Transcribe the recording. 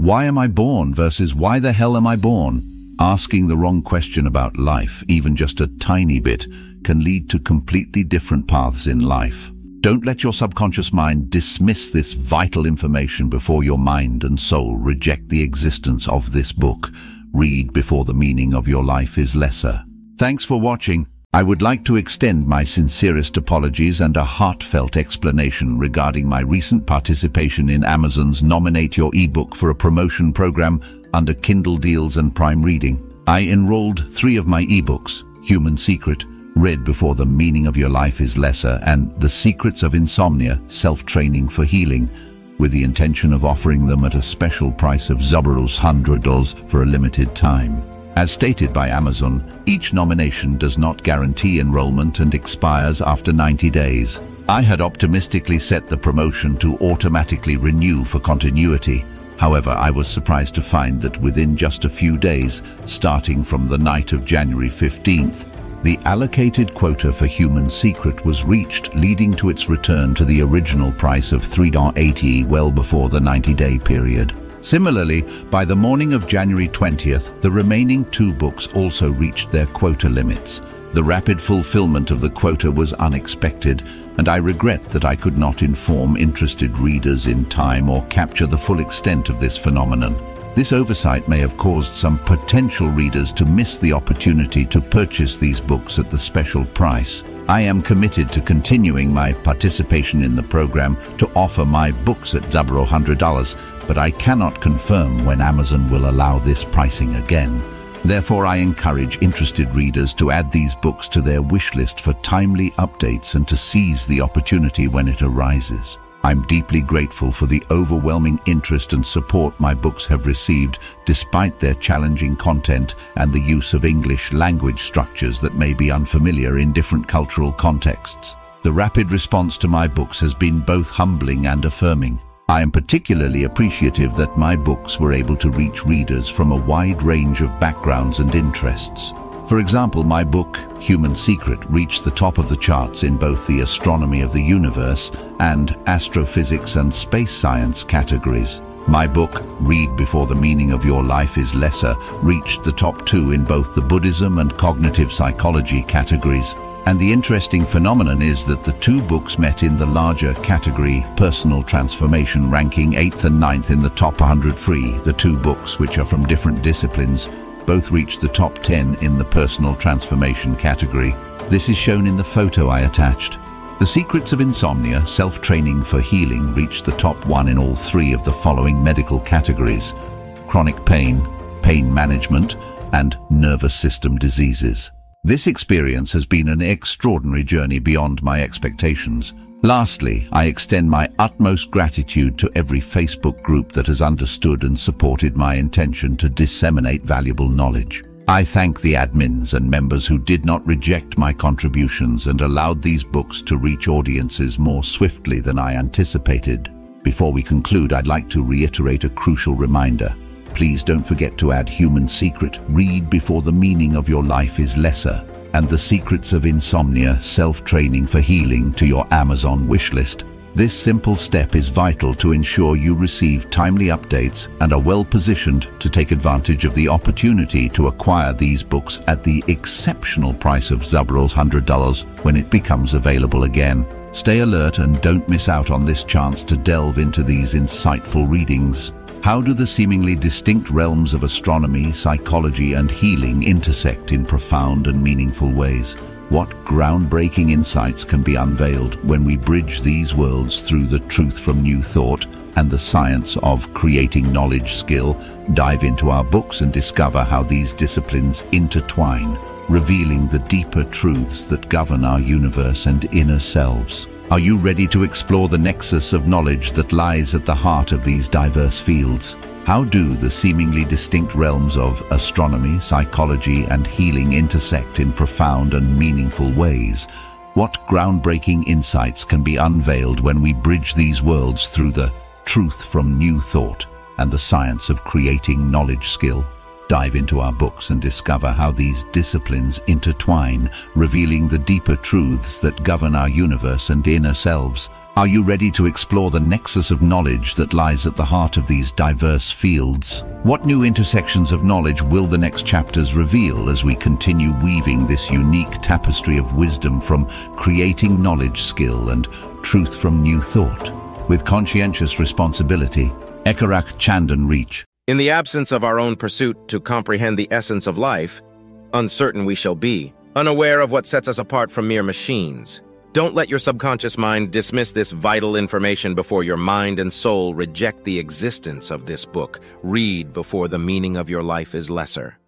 Why am I born versus why the hell am I born? Asking the wrong question about life, even just a tiny bit, can lead to completely different paths in life. Don't let your subconscious mind dismiss this vital information before your mind and soul reject the existence of this book. Read before the meaning of your life is lesser. Thanks for watching. I would like to extend my sincerest apologies and a heartfelt explanation regarding my recent participation in Amazon's Nominate Your eBook for a promotion program under Kindle Deals and Prime Reading. I enrolled three of my ebooks, Human Secret, Read Before the Meaning of Your Life is Lesser, and The Secrets of Insomnia, Self-Training for Healing, with the intention of offering them at a special price of Zubrals $100 for a limited time. As stated by Amazon, each nomination does not guarantee enrollment and expires after 90 days. I had optimistically set the promotion to automatically renew for continuity. However, I was surprised to find that within just a few days, starting from the night of January 15th, the allocated quota for Human Secret was reached, leading to its return to the original price of 3.80 well before the 90-day period. Similarly, by the morning of January 20th, the remaining two books also reached their quota limits. The rapid fulfillment of the quota was unexpected, and I regret that I could not inform interested readers in time or capture the full extent of this phenomenon. This oversight may have caused some potential readers to miss the opportunity to purchase these books at the special price. I am committed to continuing my participation in the program to offer my books at Zabro $100 but I cannot confirm when Amazon will allow this pricing again. Therefore, I encourage interested readers to add these books to their wish list for timely updates and to seize the opportunity when it arises. I'm deeply grateful for the overwhelming interest and support my books have received despite their challenging content and the use of English language structures that may be unfamiliar in different cultural contexts. The rapid response to my books has been both humbling and affirming. I am particularly appreciative that my books were able to reach readers from a wide range of backgrounds and interests. For example, my book, Human Secret, reached the top of the charts in both the astronomy of the universe and astrophysics and space science categories. My book, Read Before the Meaning of Your Life is Lesser, reached the top two in both the Buddhism and cognitive psychology categories. And the interesting phenomenon is that the two books met in the larger category personal transformation ranking 8th and 9th in the top 100 free. The two books, which are from different disciplines, both reached the top 10 in the personal transformation category. This is shown in the photo I attached. The Secrets of Insomnia, Self-Training for Healing reached the top one in all three of the following medical categories. Chronic pain, pain management, and nervous system diseases. This experience has been an extraordinary journey beyond my expectations. Lastly, I extend my utmost gratitude to every Facebook group that has understood and supported my intention to disseminate valuable knowledge. I thank the admins and members who did not reject my contributions and allowed these books to reach audiences more swiftly than I anticipated. Before we conclude, I'd like to reiterate a crucial reminder. Please don't forget to add Human Secret, Read Before the Meaning of Your Life is Lesser, and The Secrets of Insomnia, Self-Training for Healing to your Amazon wishlist. This simple step is vital to ensure you receive timely updates and are well positioned to take advantage of the opportunity to acquire these books at the exceptional price of Zubrals $100 when it becomes available again. Stay alert and don't miss out on this chance to delve into these insightful readings. How do the seemingly distinct realms of astronomy, psychology and healing intersect in profound and meaningful ways? What groundbreaking insights can be unveiled when we bridge these worlds through the truth from new thought and the science of creating knowledge skill, dive into our books and discover how these disciplines intertwine, revealing the deeper truths that govern our universe and inner selves. Are you ready to explore the nexus of knowledge that lies at the heart of these diverse fields? How do the seemingly distinct realms of astronomy, psychology and healing intersect in profound and meaningful ways? What groundbreaking insights can be unveiled when we bridge these worlds through the truth from new thought and the science of creating knowledge skill? Dive into our books and discover how these disciplines intertwine, revealing the deeper truths that govern our universe and inner selves. Are you ready to explore the nexus of knowledge that lies at the heart of these diverse fields? What new intersections of knowledge will the next chapters reveal as we continue weaving this unique tapestry of wisdom from creating knowledge skill and truth from new thought? With conscientious responsibility, Ekarak Chandan Reach. In the absence of our own pursuit to comprehend the essence of life, uncertain we shall be, unaware of what sets us apart from mere machines. Don't let your subconscious mind dismiss this vital information before your mind and soul reject the existence of this book. Read before the meaning of your life is lesser.